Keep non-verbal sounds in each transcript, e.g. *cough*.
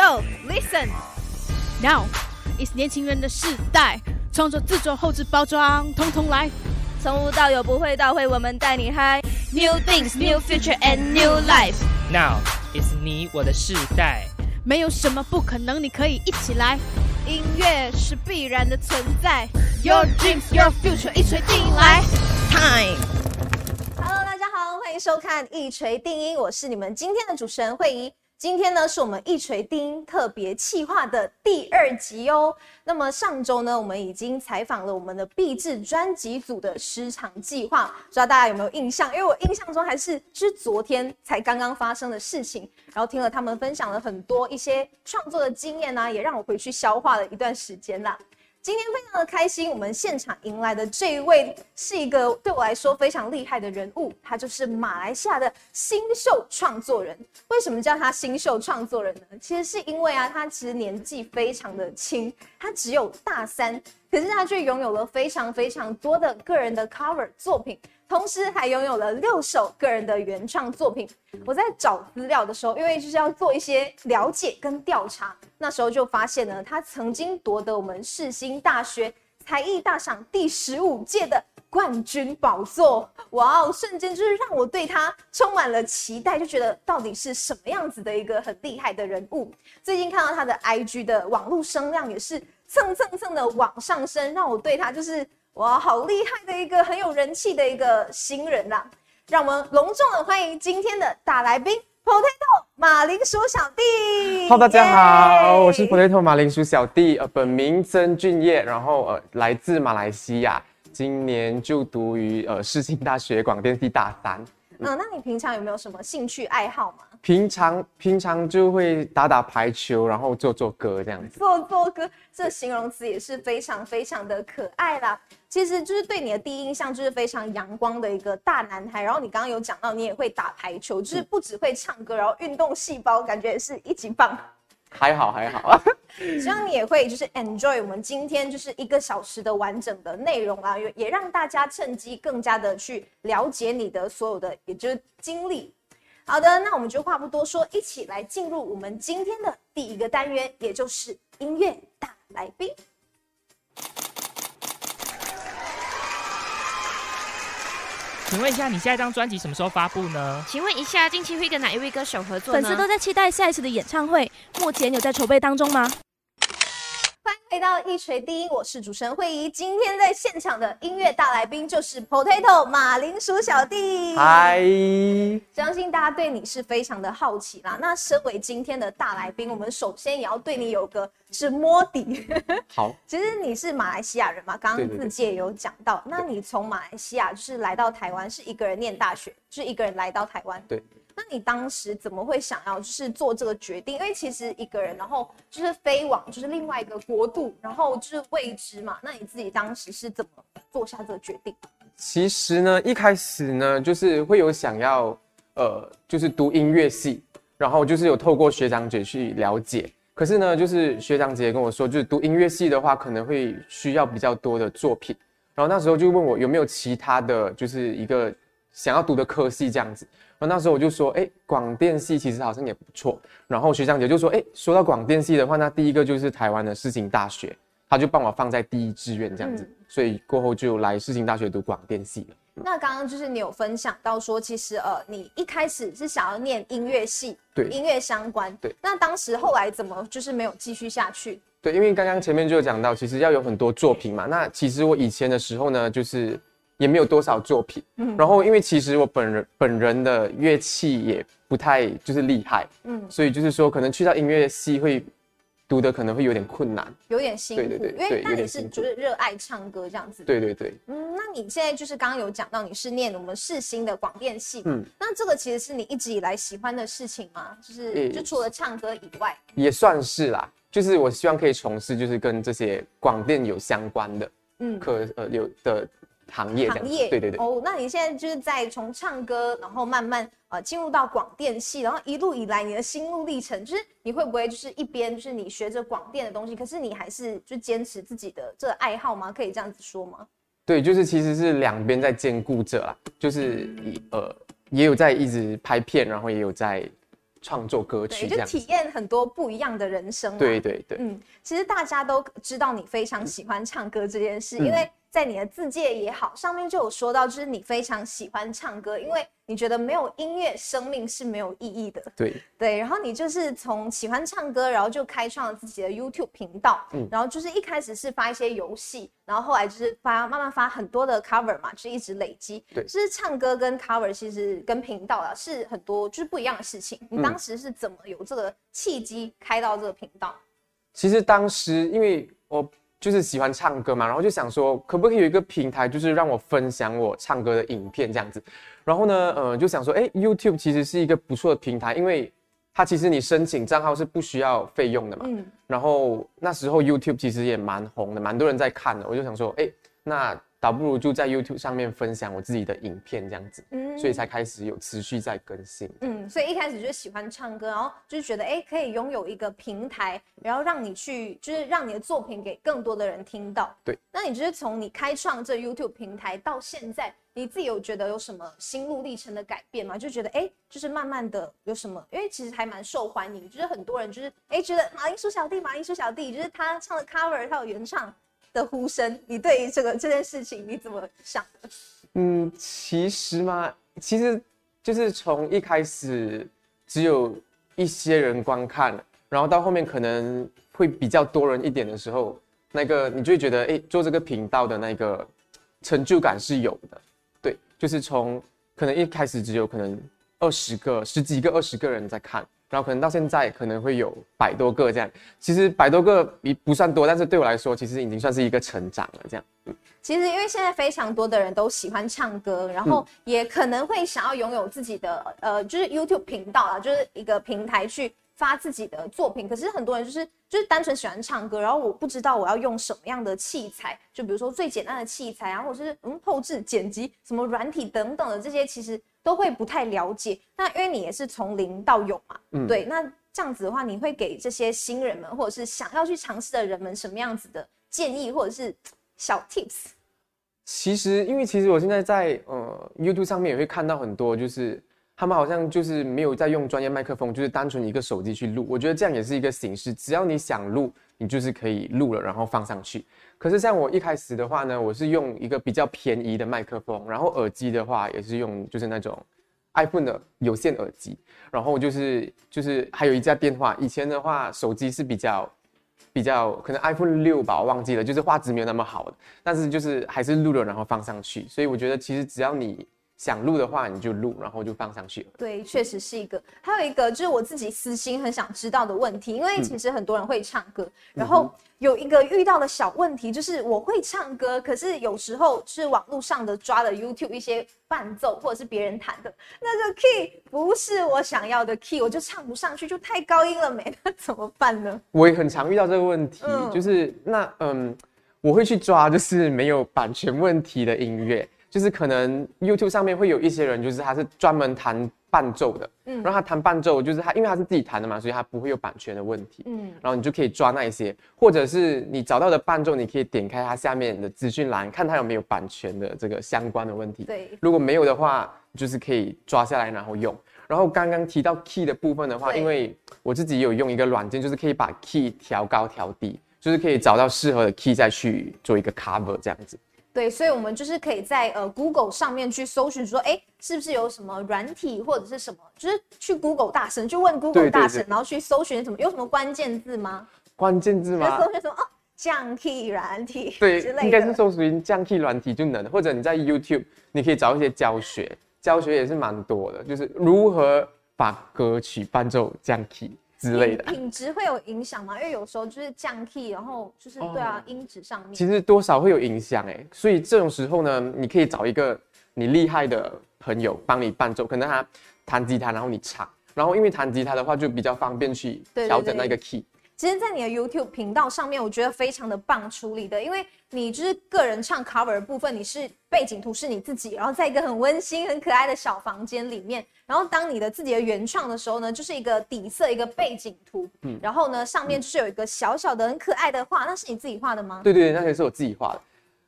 Yo, listen. Now is 年轻人的时代，创作、制作、后置、包装，通通来。从无到有，不会到会，我们带你嗨。New things, new future and new life. Now is 你我的世代，没有什么不可能，你可以一起来。音乐是必然的存在，Your dreams, your future，一锤定音来。Time。Hello，大家好，欢迎收看一锤定音，我是你们今天的主持人慧仪。今天呢，是我们一锤定音特别企划的第二集哦。那么上周呢，我们已经采访了我们的毕制专辑组的时长计划，不知道大家有没有印象？因为我印象中还是是昨天才刚刚发生的事情，然后听了他们分享了很多一些创作的经验呢、也让我回去消化了一段时间啦。今天非常的开心，我们现场迎来的这一位是一个对我来说非常厉害的人物，他就是马来西亚的新秀创作人。为什么叫他新秀创作人呢？其实是因为啊，他其实年纪非常的轻，他只有大三，可是他却拥有了非常非常多的个人的 cover 作品，同时还拥有了六首个人的原创作品。我在找资料的时候，因为就是要做一些了解跟调查，那时候就发现呢，他曾经夺得我们世新大学才艺大赏第十五届的冠军宝座。哇哦，瞬间就是让我对他充满了期待，就觉得到底是什么样子的一个很厉害的人物。最近看到他的 IG 的网络声量也是 *laughs* 蹭蹭蹭的往上升，让我对他就是哇，好厉害的一个很有人气的一个新人呐。让我们隆重的欢迎今天的大来宾 Potato 马铃薯小弟。Hello，大家好耶我是 Potato 马铃薯小弟，呃，本名曾俊业，然后呃来自马来西亚，今年就读于呃世新大学广电系大三。嗯，那你平常有没有什么兴趣爱好吗？平常平常就会打打排球，然后做做歌这样子。做做歌，这形容词也是非常非常的可爱啦。其实就是对你的第一印象就是非常阳光的一个大男孩。然后你刚刚有讲到你也会打排球，就是不只会唱歌，然后运动细胞感觉也是一级棒。还好还好啊，*laughs* 希望你也会就是 enjoy 我们今天就是一个小时的完整的内容啊，也也让大家趁机更加的去了解你的所有的也就是经历。好的，那我们就话不多说，一起来进入我们今天的第一个单元，也就是音乐大来宾。请问一下，你下一张专辑什么时候发布呢？请问一下，近期会跟哪一位歌手合作呢？粉丝都在期待下一次的演唱会，目前有在筹备当中吗？欢迎回到一锤第一，我是主持人慧仪。今天在现场的音乐大来宾就是 Potato 马铃薯小弟。嗨，相信大家对你是非常的好奇啦。那身为今天的大来宾，我们首先也要对你有个是摸底。好，*laughs* 其实你是马来西亚人嘛，刚刚自介有讲到。那你从马来西亚就是来到台湾，是一个人念大学，就是一个人来到台湾。对。那你当时怎么会想要就是做这个决定？因为其实一个人，然后就是飞往就是另外一个国度，然后就是未知嘛。那你自己当时是怎么做下这个决定？其实呢，一开始呢，就是会有想要，呃，就是读音乐系，然后就是有透过学长姐去了解。可是呢，就是学长姐跟我说，就是读音乐系的话，可能会需要比较多的作品。然后那时候就问我有没有其他的就是一个想要读的科系这样子。然后那时候我就说，哎，广电系其实好像也不错。然后学长姐就说，哎，说到广电系的话，那第一个就是台湾的世新大学，他就帮我放在第一志愿这样子。嗯所以过后就来世新大学读广电系了。那刚刚就是你有分享到说，其实呃，你一开始是想要念音乐系，对音乐相关，对。那当时后来怎么就是没有继续下去？对，因为刚刚前面就有讲到，其实要有很多作品嘛。那其实我以前的时候呢，就是也没有多少作品。嗯然后因为其实我本人本人的乐器也不太就是厉害，嗯，所以就是说可能去到音乐系会读的可能会有点困难。有点辛苦，对对对因为对那你是就是热爱唱歌这样子，，对对对，嗯，那你现在就是刚刚有讲到你是念我们世新的广电系，嗯嗯，那这个其实是你一直以来喜欢的事情吗？就是就除了唱歌以外，也算是啦。就是我希望可以从事就是跟这些广电有相关的嗯，可呃有的行业。行业，对对对。哦，那你现在就是在从唱歌，然后慢慢呃进入到广电系，然后一路以来你的心路历程，就是你会不会就是一边就是你学着广电的东西，可是你还是就坚持自己的这个爱好吗？可以这样子说吗？对，就是其实是两边在兼顾着啦，就是呃也有在一直拍片，然后也有在创作歌曲，就。体验很多不一样的人生、啊。对对对，嗯，其实大家都知道你非常喜欢唱歌这件事，嗯因为在你的字界也好，上面就有说到，就是你非常喜欢唱歌，因为你觉得没有音乐，生命是没有意义的。对，对，然后你就是从喜欢唱歌，然后就开创了自己的 YouTube 频道，嗯然后就是一开始是发一些游戏，然后后来就是发慢慢发很多的 cover 嘛，就是一直累积。对就是唱歌跟 cover 其实跟频道啊是很多就是不一样的事情。你嗯当时是怎么有这个契机开到这个频道？其实当时因为我就是喜欢唱歌嘛，然后就想说，可不可以有一个平台，就是让我分享我唱歌的影片这样子。然后呢，呃，就想说，哎，YouTube 其实是一个不错的平台，因为它其实你申请账号是不需要费用的嘛。嗯，然后那时候 YouTube 其实也蛮红的，蛮多人在看的。我就想说，哎，那倒不如就在 YouTube 上面分享我自己的影片这样子，嗯所以才开始有持续在更新。嗯，所以一开始就喜欢唱歌，然后就是觉得哎、诶可以拥有一个平台，然后让你去，就是让你的作品给更多的人听到。对，那你就是从你开创这 YouTube 平台到现在，你自己有觉得有什么心路历程的改变吗？就觉得哎、诶就是慢慢的有什么，因为其实还蛮受欢迎，就是很多人就是哎、诶觉得马铃薯小弟，马铃薯小弟，就是他唱的 cover，他有原唱的呼声，你对于这个这件事情你怎么想的？嗯，其实嘛，其实就是从一开始只有一些人观看，然后到后面可能会比较多人一点的时候，那个你就会觉得，哎，做这个频道的那个成就感是有的。对，就是从可能一开始只有可能二十个、十几个、二十个人在看，然后可能到现在可能会有百多个这样。其实百多个也不算多，但是对我来说，其实已经算是一个成长了。这样。其实因为现在非常多的人都喜欢唱歌，然后也可能会想要拥有自己的呃，就是 YouTube 频道啊，就是一个平台去发自己的作品。可是很多人就是就是单纯喜欢唱歌，然后我不知道我要用什么样的器材，就比如说最简单的器材啊，或者是嗯后置剪辑什么软体等等的这些，其实都会不太了解。那因为你也是从零到有嘛，嗯对，那这样子的话，你会给这些新人们或者是想要去尝试的人们什么样子的建议或者是小 tips？其实，因为其实我现在在呃 YouTube 上面也会看到很多，就是他们好像就是没有在用专业麦克风，就是单纯一个手机去录。我觉得这样也是一个形式，只要你想录，你就是可以录了，然后放上去。可是像我一开始的话呢，我是用一个比较便宜的麦克风，然后耳机的话也是用就是那种 iPhone 的有线耳机，然后就是就是还有一架电话。以前的话，手机是比较比较可能 iPhone 六吧，我忘记了，就是画质没有那么好，但是就是还是录了，然后放上去。所以我觉得其实只要你想录的话，你就录，然后就放上去了。对，确实是一个。还有一个就是我自己私心很想知道的问题，因为其实很多人会唱歌，然后有一个遇到的小问题就是我会唱歌，可是有时候是网络上的抓的 YouTube 一些伴奏或者是别人弹的那个 key 不是我想要的 key，我就唱不上去，就太高音了没，那怎么办呢？我也很常遇到这个问题，嗯就是那嗯，我会去抓就是没有版权问题的音乐，就是可能 YouTube 上面会有一些人，就是他是专门弹伴奏的，嗯然后他弹伴奏就是他，因为他是自己弹的嘛，所以他不会有版权的问题，嗯，然后你就可以抓那一些，或者是你找到的伴奏，你可以点开它下面的资讯栏，看它有没有版权的这个相关的问题。对，如果没有的话，就是可以抓下来然后用。然后刚刚提到 key 的部分的话，因为我自己有用一个软件，就是可以把 key 调高调低，就是可以找到适合的 key 再去做一个 cover 这样子。对，所以我们就是可以在呃 Google 上面去搜寻说，哎，是不是有什么软体或者是什么，就是去 Google 大神去问 Google 大神，对然后去搜寻什么有什么关键字吗？关键字就吗？搜寻什么哦，降 key 软体对之类，的，应该是搜寻降 key 软体就能，或者你在 YouTube 你可以找一些教学，教学也是蛮多的，就是如何把歌曲伴奏降 key 之类的。品品质会有影响吗？因为有时候就是降 key，然后就是对啊，音质上面。其实多少会有影响哎，所以这种时候呢，你可以找一个你厉害的朋友帮你伴奏，可能他弹吉他，然后你唱，然后因为弹吉他的话就比较方便去调整那个 key。其实，在你的 YouTube 频道上面，我觉得非常的棒处理的，因为你就是个人唱 cover 的部分，你是背景图是你自己，然后在一个很温馨、很可爱的小房间里面，然后当你的自己的原创的时候呢，就是一个底色，一个背景图，嗯然后呢上面就是有一个小小的、很可爱的画，那是你自己画的吗？对对对，那也是我自己画的。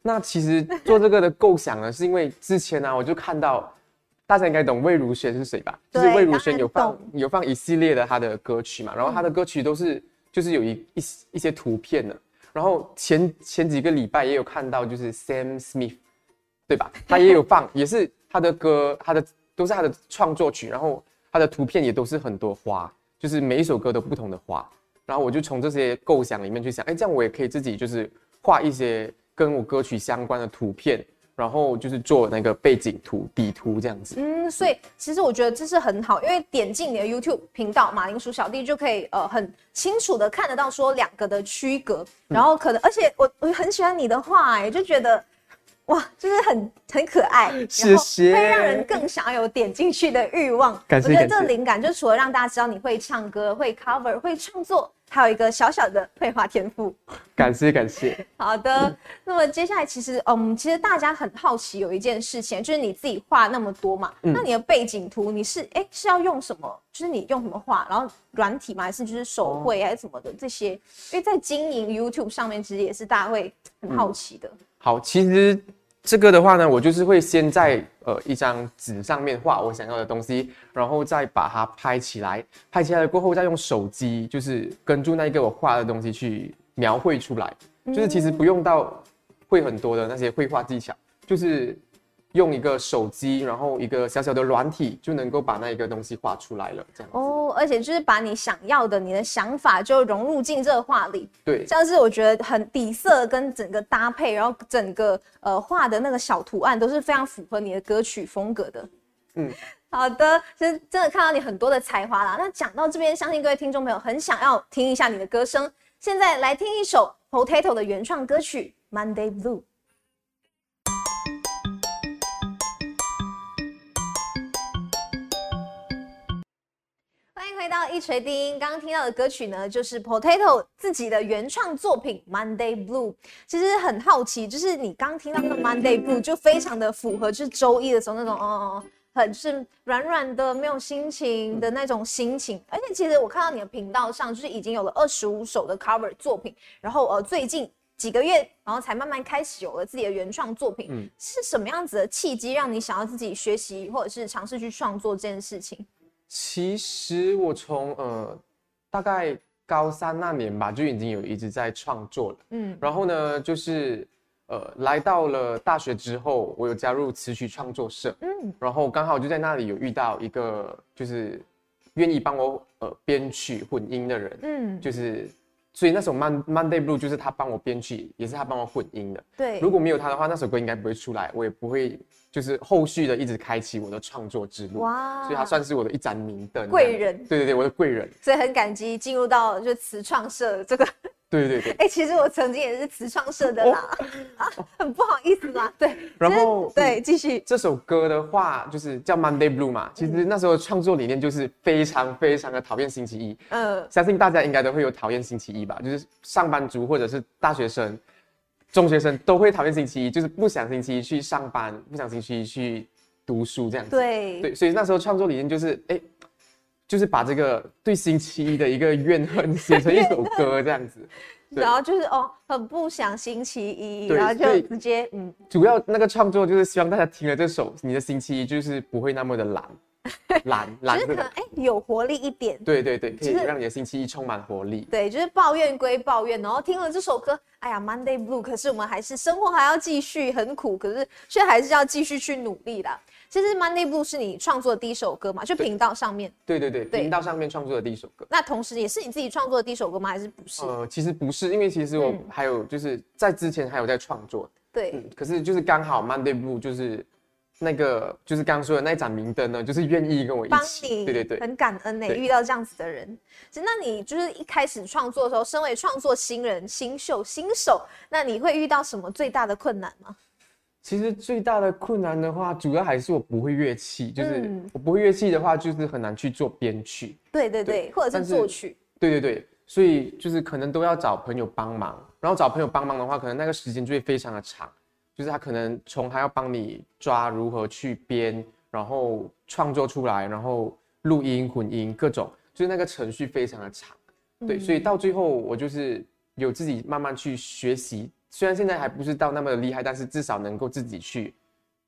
那其实做这个的构想呢，是因为之前呢、我就看到大家应该懂魏如萱是谁吧？就是魏如萱有放有放一系列的她的歌曲嘛，然后她的歌曲都是就是有一一一些图片呢，然后前前几个礼拜也有看到就是 Sam Smith，对吧？*laughs* 他也有放，也是他的歌，他的都是他的创作曲，然后他的图片也都是很多花，就是每一首歌都不同的花，然后我就从这些构想里面去想，哎，这样我也可以自己就是画一些跟我歌曲相关的图片，然后就是做那个背景图、底图这样子。嗯，所以其实我觉得这是很好，因为点进你的 YouTube 频道马铃薯小弟就可以呃很清楚的看得到说两个的区隔，嗯然后可能而且我我很喜欢你的话哎，就觉得哇，就是很很可爱，谢谢会让人更想要有点进去的欲望。感谢我觉得这灵感就除了让大家知道你会唱歌、会 cover、会创作，还有一个小小的绘画天赋。*laughs* 感谢感谢。好的，那么接下来其实，嗯，其实大家很好奇有一件事情，就是你自己画那么多嘛，嗯那你的背景图你是哎、是要用什么？就是你用什么画？然后软体嘛？还是就是手绘还是什么的这些？因为在经营 YouTube 上面，其实也是大家会很好奇的。好，其实这个的话呢，我就是会先在呃一张纸上面画我想要的东西，然后再把它拍起来，拍起来过后再用手机就是跟住那一个我画的东西去描绘出来，就是其实不用到会很多的那些绘画技巧，就是用一个手机，然后一个小小的软体就能够把那一个东西画出来了，这样子。而且就是把你想要的、你的想法就融入进这个画里，对，像是我觉得很底色跟整个搭配，然后整个呃画的那个小图案都是非常符合你的歌曲风格的。嗯，*laughs* 好的，其实真的看到你很多的才华啦。那讲到这边，相信各位听众朋友很想要听一下你的歌声。现在来听一首 Potato 的原创歌曲《Monday Blue》。回到一锤定音。刚刚听到的歌曲呢，就是 Potato 自己的原创作品《Monday Blue》。其实很好奇，就是你刚听到那个 Monday Blue 就非常的符合，就是周一的时候那种哦哦，很是软软的、没有心情的那种心情。而且其实我看到你的频道上，就是已经有了二十五首的 cover 作品，然后呃最近。几个月，然后才慢慢开始有了自己的原创作品。嗯是什么样子的契机让你想要自己学习或者是尝试去创作这件事情？其实我从呃大概高三那年吧，就已经有一直在创作了。嗯，然后呢，就是呃来到了大学之后，我有加入词曲创作社，嗯，然后刚好就在那里有遇到一个就是愿意帮我呃编曲混音的人，嗯，就是所以那首 Mon Monday Blue 就是他帮我编曲，也是他帮我混音的。对，如果没有他的话，那首歌应该不会出来，我也不会就是后续的一直开启我的创作之路。哇所以他算是我的一盏明灯。贵人对对对，我的贵人。所以很感激进入到就词创社这个。对对对。哎、其实我曾经也是词创社的啦，*laughs* 啊，很不好意思啦。对，*laughs* 哦然后对，继续。这首歌的话，就是叫 Monday Blue 嘛。其实那时候创作理念就是非常非常的讨厌星期一。嗯，相信大家应该都会有讨厌星期一吧，就是上班族或者是大学生、中学生都会讨厌星期一，就是不想星期一去上班，不想星期一去读书这样子。对，对，所以那时候创作理念就是，哎、就是把这个对星期一的一个怨恨写成一首歌这样子。*laughs* 然后就是哦，很不想星期一，然后就直接嗯，主要那个创作就是希望大家听了这首，你的星期一就是不会那么的懒，懒就 *laughs* 懒这个。是可能哎、有活力一点。对对对，可以就是让你的星期一充满活力。对，就是抱怨归抱怨，然后听了这首歌，哎呀，Monday Blue，可是我们还是生活还要继续，很苦，可是却还是要继续去努力的。其实 Monday Blue 是你创作的第一首歌嘛，就频道上面。对对对，对频道上面创作的第一首歌。那同时也是你自己创作的第一首歌吗？还是不是？呃，其实不是，因为其实我嗯还有就是在之前还有在创作，对，嗯，可是就是刚好 Monday Blue 就是那个就是刚刚说的那盏明灯呢，就是愿意跟我一帮起，你，对对对，很感恩呢、对遇到这样子的人。其实，那你就是一开始创作的时候，身为创作新人、新秀、新手，那你会遇到什么最大的困难吗？其实最大的困难的话，主要还是我不会乐器，就是嗯我不会乐器的话，就是很难去做编曲。对对对，对或者是是作曲。对对对，所以就是可能都要找朋友帮忙，然后找朋友帮忙的话，可能那个时间就会非常的长，就是他可能从他要帮你抓如何去编，然后创作出来，然后录音、混音各种，就是那个程序非常的长。对，所以到最后我就是有自己慢慢去学习，虽然现在还不是到那么的厉害，但是至少能够自己去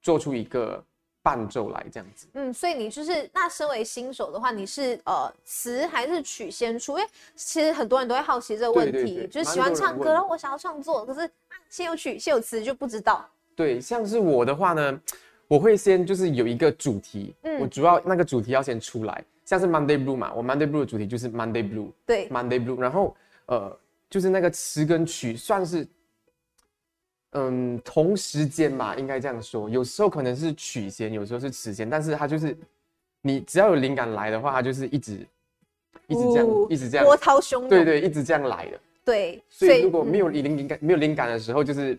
做出一个伴奏来这样子。嗯，所以你就是那身为新手的话，你是呃词还是曲先出？因为其实很多人都会好奇这个问题，对对对就是喜欢唱歌，然后我想要创作，可是啊先有曲先有词就不知道。对，像是我的话呢，我会先就是有一个主题，嗯我主要那个主题要先出来，像是 Monday Blue 嘛，我 Monday Blue 的主题就是 Monday Blue，对，Monday Blue，然后呃，就是那个词跟曲算是，嗯，同时间吧，应该这样说。有时候可能是曲线，有时候是词先，但是它就是你只要有灵感来的话，它就是一直一直这样，哦一直这样，波涛汹涌。对对，一直这样来的。对，所以如果没有有灵灵感、没有灵感的时候，就是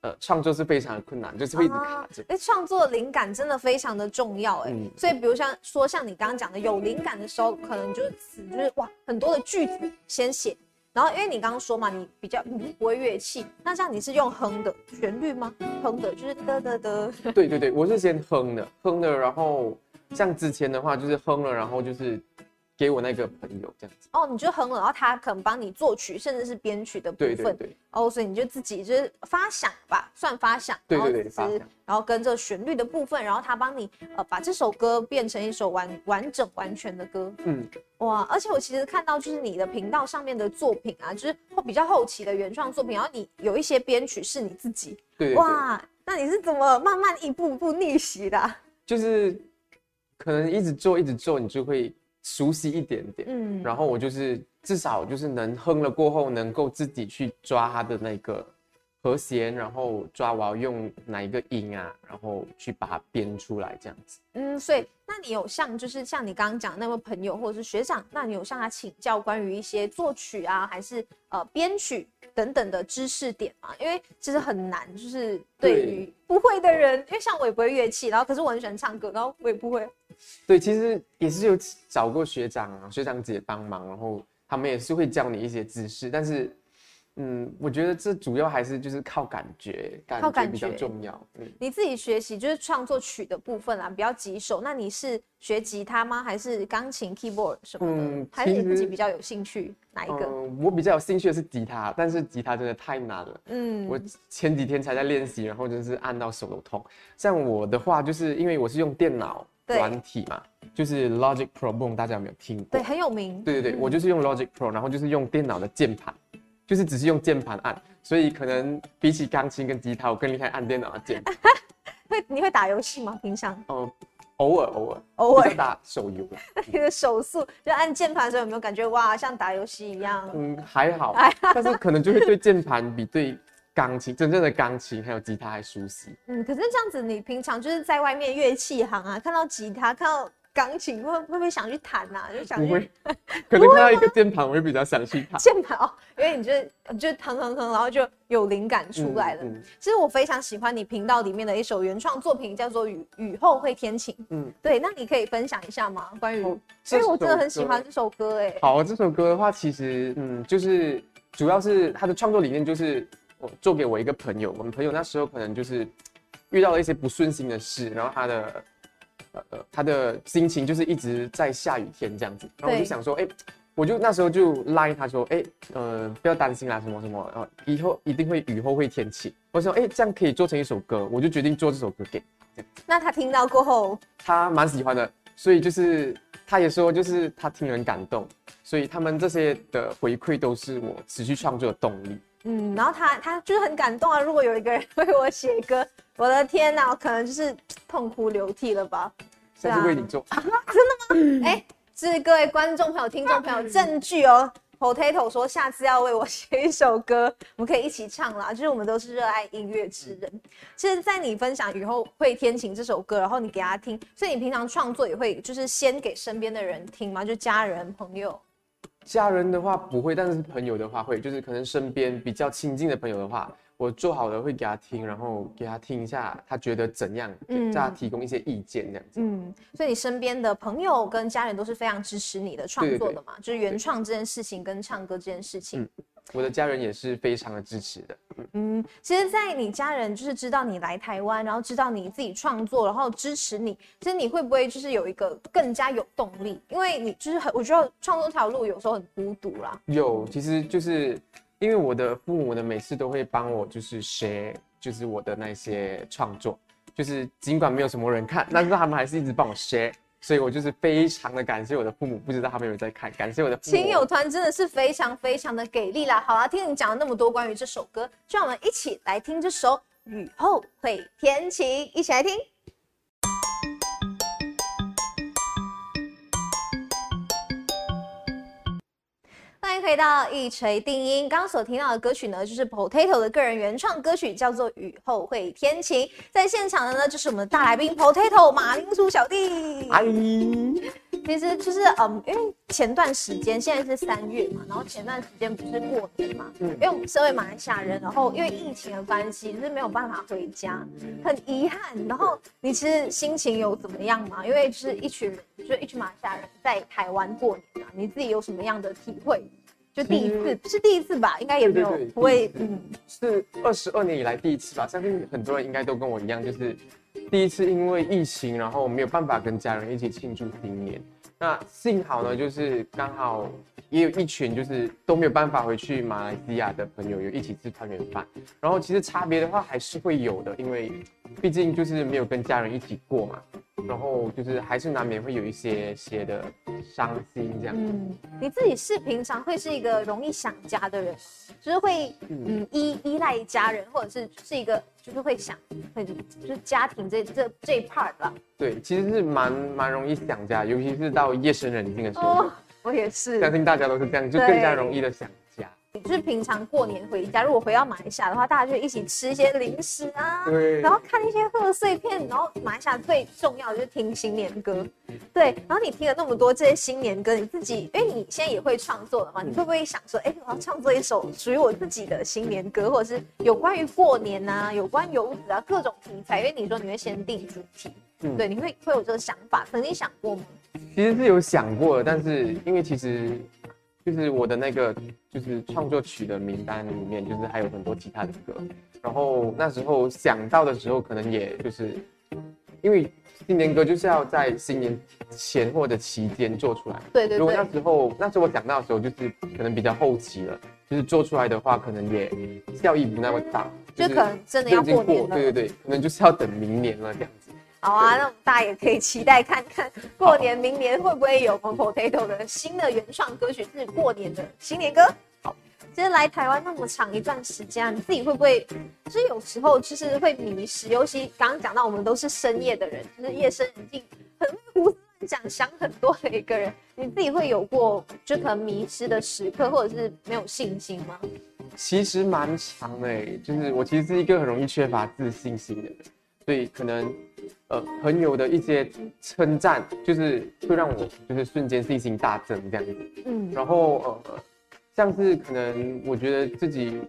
呃，创作是非常的困难，就是会一直卡着。哎，创作灵感真的非常的重要哎、嗯所以比如像说像你刚刚讲的，有灵感的时候，可能就是词就是哇很多的句子先写，然后因为你刚刚说嘛，你比较你不会乐器，那这样你是用哼的旋律吗？哼的就是的的的，*laughs* 对对对，我是先哼的，哼的，然后像之前的话就是哼了，然后就是给我那个朋友这样子。哦，你就哼了，然后他可能帮你作曲，甚至是编曲的部分。对对对，哦，所以你就自己就是发想吧，算发想，对然后对对发想然后跟这旋律的部分，然后他帮你呃把这首歌变成一首完完整完全的歌。嗯，哇，而且我其实看到就是你的频道上面的作品啊，就是后比较后期的原创作品，然后你有一些编曲是你自己，对对对，哇，那你是怎么慢慢一步一步逆袭的啊、就是可能一直做一直做，你就会熟悉一点点。嗯，然后我就是至少就是能哼了过后，能够自己去抓它的那个和弦，然后抓我要用哪一个音啊，然后去把它编出来这样子。嗯，所以那你有向就是像你刚刚讲的那位朋友或者是学长，那你有向他请教关于一些作曲啊，还是呃编曲等等的知识点吗？因为其实很难，就是对对于不会的人，因为像我也不会乐器，然后可是我很喜欢唱歌，然后我也不会。*laughs* 对，其实也是有找过学长啊、学长姐帮忙，然后他们也是会教你一些知识，但是，嗯，我觉得这主要还是就是靠感觉，感靠感觉比较重要。嗯，你自己学习就是创作曲的部分啊，比较棘手。那你是学吉他吗？还是钢琴、keyboard 什么的？嗯还是你自己比较有兴趣哪一个？嗯，我比较有兴趣的是吉他，但是吉他真的太难了。嗯，我前几天才在练习，然后真是按到手都痛。像我的话，就是因为我是用电脑对软体嘛，就是 Logic Pro，不懂大家有没有听过？对，很有名。对对对，嗯我就是用 Logic Pro，然后就是用电脑的键盘，就是只是用键盘按，所以可能比起钢琴跟吉他，我更厉害按电脑的键。*laughs* 会你会打游戏吗？平常哦、偶尔偶尔偶尔打手游 *laughs* 那。你的手速就按键盘的时候有没有感觉哇，像打游戏一样？嗯，还好还，但是可能就会对键盘比对钢琴真正的钢琴还有吉他还熟悉。嗯，可是这样子，你平常就是在外面乐器行啊，看到吉他，看到钢琴，会会不会想去弹呐、就想去 *laughs* 可能看到一个键盘，我会比较想去弹。键盘哦，因为你就你就弹弹弹，然后就有灵感出来了。嗯嗯其实我非常喜欢你频道里面的一首原创作品，叫做《雨雨后会天晴》。嗯，对，那你可以分享一下吗？关于，哦因为我真的很喜欢这首歌，哎，好，这首歌的话，其实嗯，就是主要是它的创作理念就是我做给我一个朋友，我们朋友那时候可能就是遇到了一些不顺心的事，然后他的呃呃他的心情就是一直在下雨天这样子，然后我就想说，哎、我就那时候就拉他说，哎、呃，不要担心啦，什么什么，呃，以后一定会雨后会天晴。我想，哎、这样可以做成一首歌，我就决定做这首歌给那他听到过后，他蛮喜欢的，所以就是他也说，就是他听人感动，所以他们这些的回馈都是我持续创作的动力。嗯，然后他他就是很感动啊。如果有一个人 *laughs* 为我写歌，我的天哪，我可能就是痛哭流涕了吧。对啊下次为你做，*coughs* 哎，是各位观众朋友、听众朋友，*laughs* 证据哦。Potato 说下次要为我 *laughs* 写一首歌，我们可以一起唱啦。就是我们都是热爱音乐之人。其实，在你分享雨后会天晴这首歌，然后你给他听，所以你平常创作也会就是先给身边的人听吗？就家人朋友。家人的话不会，但是朋友的话会，就是可能身边比较亲近的朋友的话，我做好了会给他听，然后给他听一下，他觉得怎样，嗯给他提供一些意见这样子。嗯，所以你身边的朋友跟家人都是非常支持你的创对对对作的嘛，就是原创这件事情跟唱歌这件事情。嗯我的家人也是非常的支持的。嗯，其实，在你家人就是知道你来台湾，然后知道你自己创作，然后支持你，其实你会不会就是有一个更加有动力？因为你就是很，我觉得创作这条路有时候很孤独啦。有，其实就是因为我的父母呢，每次都会帮我就是 share，就是我的那些创作，就是尽管没有什么人看，但是他们还是一直帮我 share，所以我就是非常的感谢我的父母，不知道他们有没有在看，感谢我的亲友团真的是非常非常的给力啦！好啦，听你讲了那么多关于这首歌，就让我们一起来听这首《雨后会天晴》，一起来听。欢迎回到一锤定音。刚刚所听到的歌曲呢，就是 Potato 的个人原创歌曲，叫做《雨后会天晴》。在现场的呢，就是我们的大来宾 Potato 马铃薯小弟。阿其实就是嗯，因为前段时间现在是三月嘛，然后前段时间不是过年嘛，嗯，因为我们身为马来西亚人，然后因为疫情的关系，就是没有办法回家，很遗憾。然后你其实心情有怎么样吗？因为就是一群人，就一群马来西亚人在台湾过年啊，你自己有什么样的体会？就第一次，是第一次吧？应该也没有不会，嗯，是二十二年以来第一次吧？相信很多人应该都跟我一样，就是第一次因为疫情，然后没有办法跟家人一起庆祝新年。那幸好呢，就是刚好也有一群就是都没有办法回去马来西亚的朋友，有一起吃团圆饭。然后其实差别的话还是会有的，因为毕竟就是没有跟家人一起过嘛。然后就是还是难免会有一些些的伤心这样。嗯，你自己是平常会是一个容易想家的人，就是会嗯依依赖家人，或者是是一个就是会想会就是家庭这这这一 part 吧。对，其实是蛮蛮容易想家，尤其是到夜深人静的时候。哦，我也是。相信大家都是这样，就更加容易的想。就是平常过年回家，如果回到马来西亚的话，大家就一起吃一些零食啊，对，然后看一些贺岁片，然后马来西亚最重要的就是听新年歌，对，然后你听了那么多这些新年歌，你自己，因为你现在也会创作了嘛，你会不会想说，哎，我要创作一首属于我自己的新年歌，或者是有关于过年啊，有关游子啊，各种题材？因为你说你会先定主题，嗯，对，你会会有这个想法，曾经想过吗？其实是有想过的，但是因为其实。就是我的那个，就是创作曲的名单里面，就是还有很多其他的歌。然后那时候想到的时候，可能也就是，因为新年歌就是要在新年前或者期间做出来。对对对。如果那时候，那时候我想到的时候，就是可能比较后期了，就是做出来的话，可能也效益不那么大。就可能真的要过年了。对对对，可能就是要等明年了这样子。好啊，那我们大家也可以期待看看过年，明年会不会有 Potato 的新的原创歌曲，是过年的新年歌。好，其实来台湾那么长一段时间，你自己会不会，就是有时候就是会迷失，尤其刚刚讲到我们都是深夜的人，就是夜深人静，很无思乱想，想很多的一个人，你自己会有过就可能迷失的时刻，或者是没有信心吗？其实蛮长的，就是我其实是一个很容易缺乏自信心的人，所以可能。呃，朋友的一些称赞，就是会让我就是瞬间信心大增这样子。嗯，然后呃，像是可能我觉得自己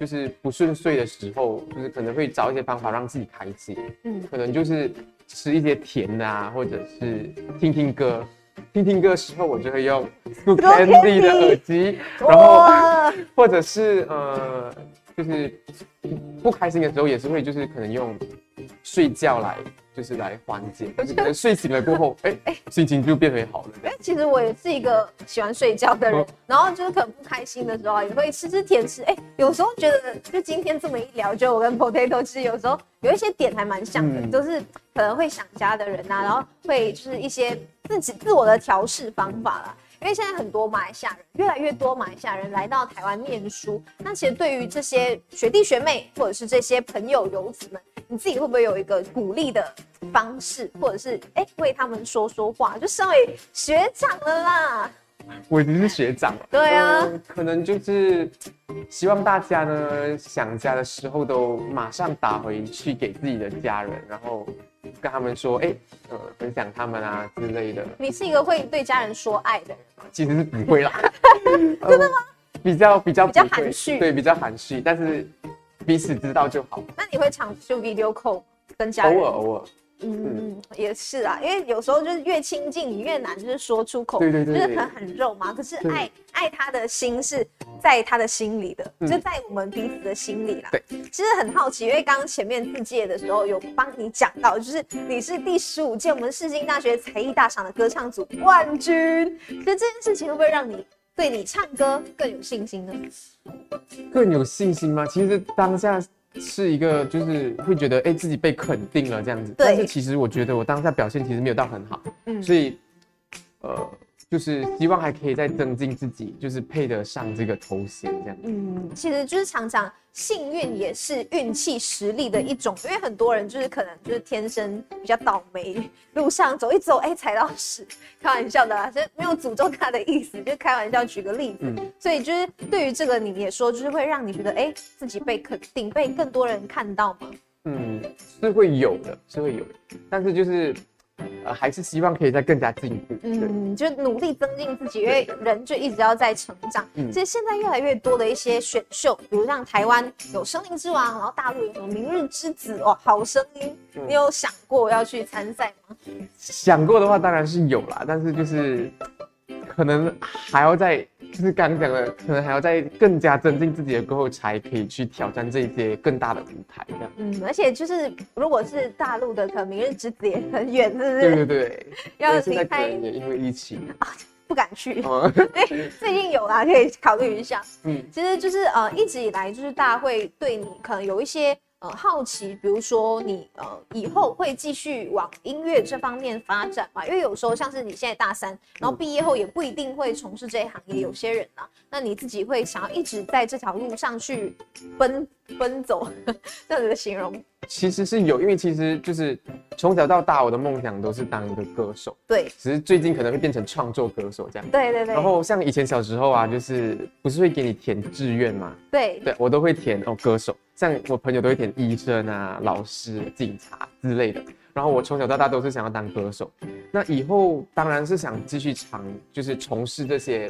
就是不顺遂的时候，就是可能会找一些方法让自己开心。嗯，可能就是吃一些甜的啊，或者是听听歌。听听歌的时候，我就会用 *laughs* Candy 的耳机，然后或者是呃，就是不开心的时候，也是会就是可能用。睡觉来就是来缓解，睡醒了过后，哎哎，心情就变回好了。哎，其实我也是一个喜欢睡觉的人，然后就是可能不开心的时候也会吃吃甜食。哎，有时候觉得就今天这么一聊，就我跟 Potato 其实有时候有一些点还蛮像的，就是可能会想家的人呐，然后会就是一些自己自我的调试方法啦。因为现在很多马来西亚人，越来越多马来西亚人来到台湾念书，那其实对于这些学弟学妹或者是这些朋友游子们。你自己会不会有一个鼓励的方式，或者是哎为他们说说话？就身为学长了啦，我已经是学长了。对啊，可能就是希望大家呢想家的时候都马上打回去给自己的家人，然后跟他们说哎呃分享他们啊之类的。你是一个会对家人说爱的人吗？其实是不会啦。*laughs* 真的吗？比较比较比较含蓄，对，比较含蓄，但是。彼此知道就好。那你会常就 video call 跟家人？偶尔偶尔。嗯，也是啊，因为有时候就是越亲近你越难，就是说出口。对对对。就是可能很肉嘛，可是爱爱他的心是在他的心里的，就在我们彼此的心里啦。对。其实很好奇，因为刚刚前面自介的时候有帮你讲到，就是你是第十五届我们世新大学才艺大赏的歌唱组冠军，所以这件事情会不会让你？对你唱歌更有信心呢？更有信心吗？其实当下是一个就是会觉得哎、自己被肯定了这样子，对。但是其实我觉得我当下表现其实没有到很好，嗯。所以呃就是希望还可以再增进自己，就是配得上这个头衔这样。嗯，其实就是常常幸运也是运气实力的一种，因为很多人就是可能就是天生比较倒霉，路上走一走，哎、踩到屎，开玩笑的啦，就是没有诅咒他的意思，就开玩笑举个例子。嗯所以就是对于这个你也说，就是会让你觉得，哎、自己被肯定，被更多人看到吗。嗯，是会有的，是会有的，但是就是呃还是希望可以再更加进步。嗯，就努力增进自己，因为人就一直要在成长。嗯其实现在越来越多的一些选秀，比如像台湾有《森林之王》，然后大陆有什么《明日之子》哦，《好声音》，嗯你有想过要去参赛吗？想过的话当然是有啦，但是就是可能还要再，就是刚刚讲的，可能还要再更加增进自己的过后，才可以去挑战这些更大的舞台，这样。嗯，而且就是如果是大陆的，可能《明日之子》也很远，是不是？对对对，要离开能也因为疫情啊，不敢去。*laughs* 最近有啦，可以考虑一下。嗯，其实就是呃，一直以来就是大家会对你可能有一些呃好奇，比如说你呃以后会继续往音乐这方面发展嘛？因为有时候像是你现在大三，然后毕业后也不一定会从事这一行业，有些人啊，那你自己会想要一直在这条路上去奔奔走，*laughs* 这样子的形容，其实是有，因为其实就是从小到大，我的梦想都是当一个歌手，对只是最近可能会变成创作歌手这样。对对对，然后像以前小时候啊，就是不是会给你填志愿嘛？对对我都会填哦，歌手，像我朋友都会填医生啊、老师、警察之类的。然后我从小到大都是想要当歌手，那以后当然是想继续尝，就是从事这些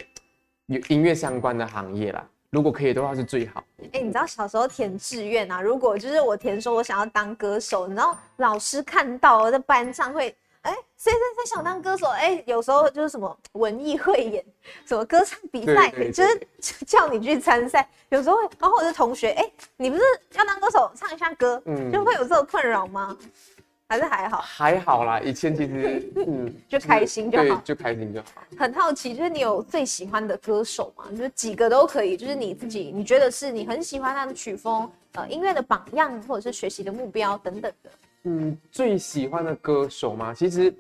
有音乐相关的行业啦。如果可以的话是最好。哎、你知道小时候填志愿啊，如果就是我填说我想要当歌手，你知道老师看到我在班上会，哎、谁谁谁想当歌手，哎、有时候就是什么文艺汇演，什么歌唱比赛，就是叫你去参赛，有时候会，然后我的同学，哎、你不是要当歌手，唱一下歌，嗯就会有这种困扰吗？还是还好？还好啦，以前其实 *laughs* 嗯就开心就好对，就开心就好。很好奇，就是你有最喜欢的歌手吗？就是几个都可以，就是你自己你觉得是你很喜欢他的曲风，呃，音乐的榜样，或者是学习的目标等等的。嗯，最喜欢的歌手吗？其实，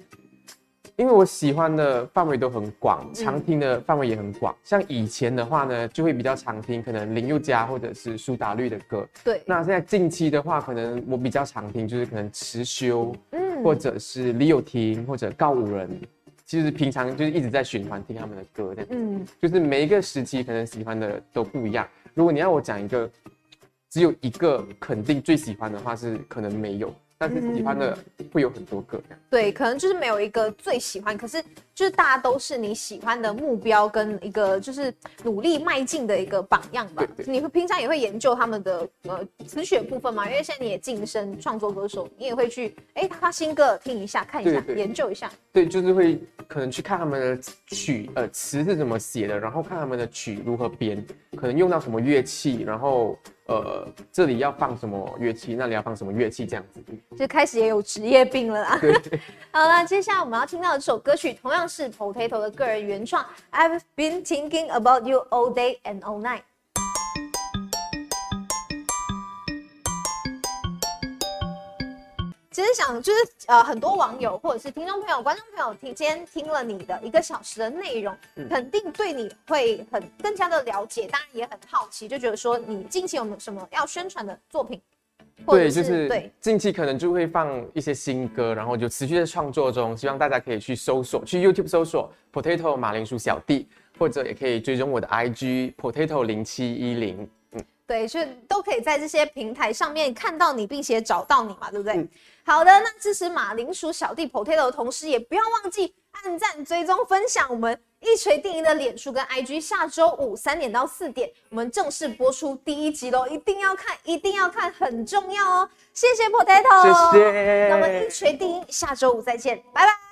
因为我喜欢的范围都很广，常听的范围也很广。像以前的话呢，就会比较常听可能林宥嘉或者是苏打绿的歌。对，那现在近期的话，可能我比较常听就是可能池修，嗯或者是李友廷或者告五人。其实平常就是一直在循环听他们的歌，这样。嗯，就是每一个时期可能喜欢的都不一样。如果你要我讲一个，只有一个肯定最喜欢的话，是可能没有，但是喜欢的会有很多个。对，可能就是没有一个最喜欢，可是就是大家都是你喜欢的目标跟一个就是努力迈进的一个榜样吧。对对你会平常也会研究他们的呃词曲的部分嘛？因为现在你也晋升创作歌手，你也会去哎他发新歌听一下，看一下，研究一下。对，就是会可能去看他们的曲呃词是怎么写的，然后看他们的曲如何编，可能用到什么乐器，然后呃这里要放什么乐器，那里要放什么乐器这样子。就开始也有职业病了啦。对，*laughs* 好了，接下来我们要听到的这首歌曲，同样是 Potato 的个人原创，I've been thinking about you all day and all night。其实想就是呃，很多网友或者是听众朋友、观众朋友听今天听了你的一个小时的内容，嗯肯定对你会很更加的了解，当然也很好奇，就觉得说你近期有没有什么要宣传的作品？对，就是对，近期可能就会放一些新歌，然后就持续在创作中，希望大家可以去搜索，去 YouTube 搜索 Potato 马铃薯小弟，或者也可以追踪我的 IG Potato 零七一零。对，就都可以在这些平台上面看到你，并且找到你嘛，对不对？嗯好的，那支持马铃薯小弟 Potato 的同时，也不要忘记按赞、追踪、分享我们一锤定音的脸书跟 IG。下周五三点到四点，我们正式播出第一集喽，一定要看，一定要看，很重要哦。谢谢 Potato，谢谢那么一锤定音，下周五再见，拜拜。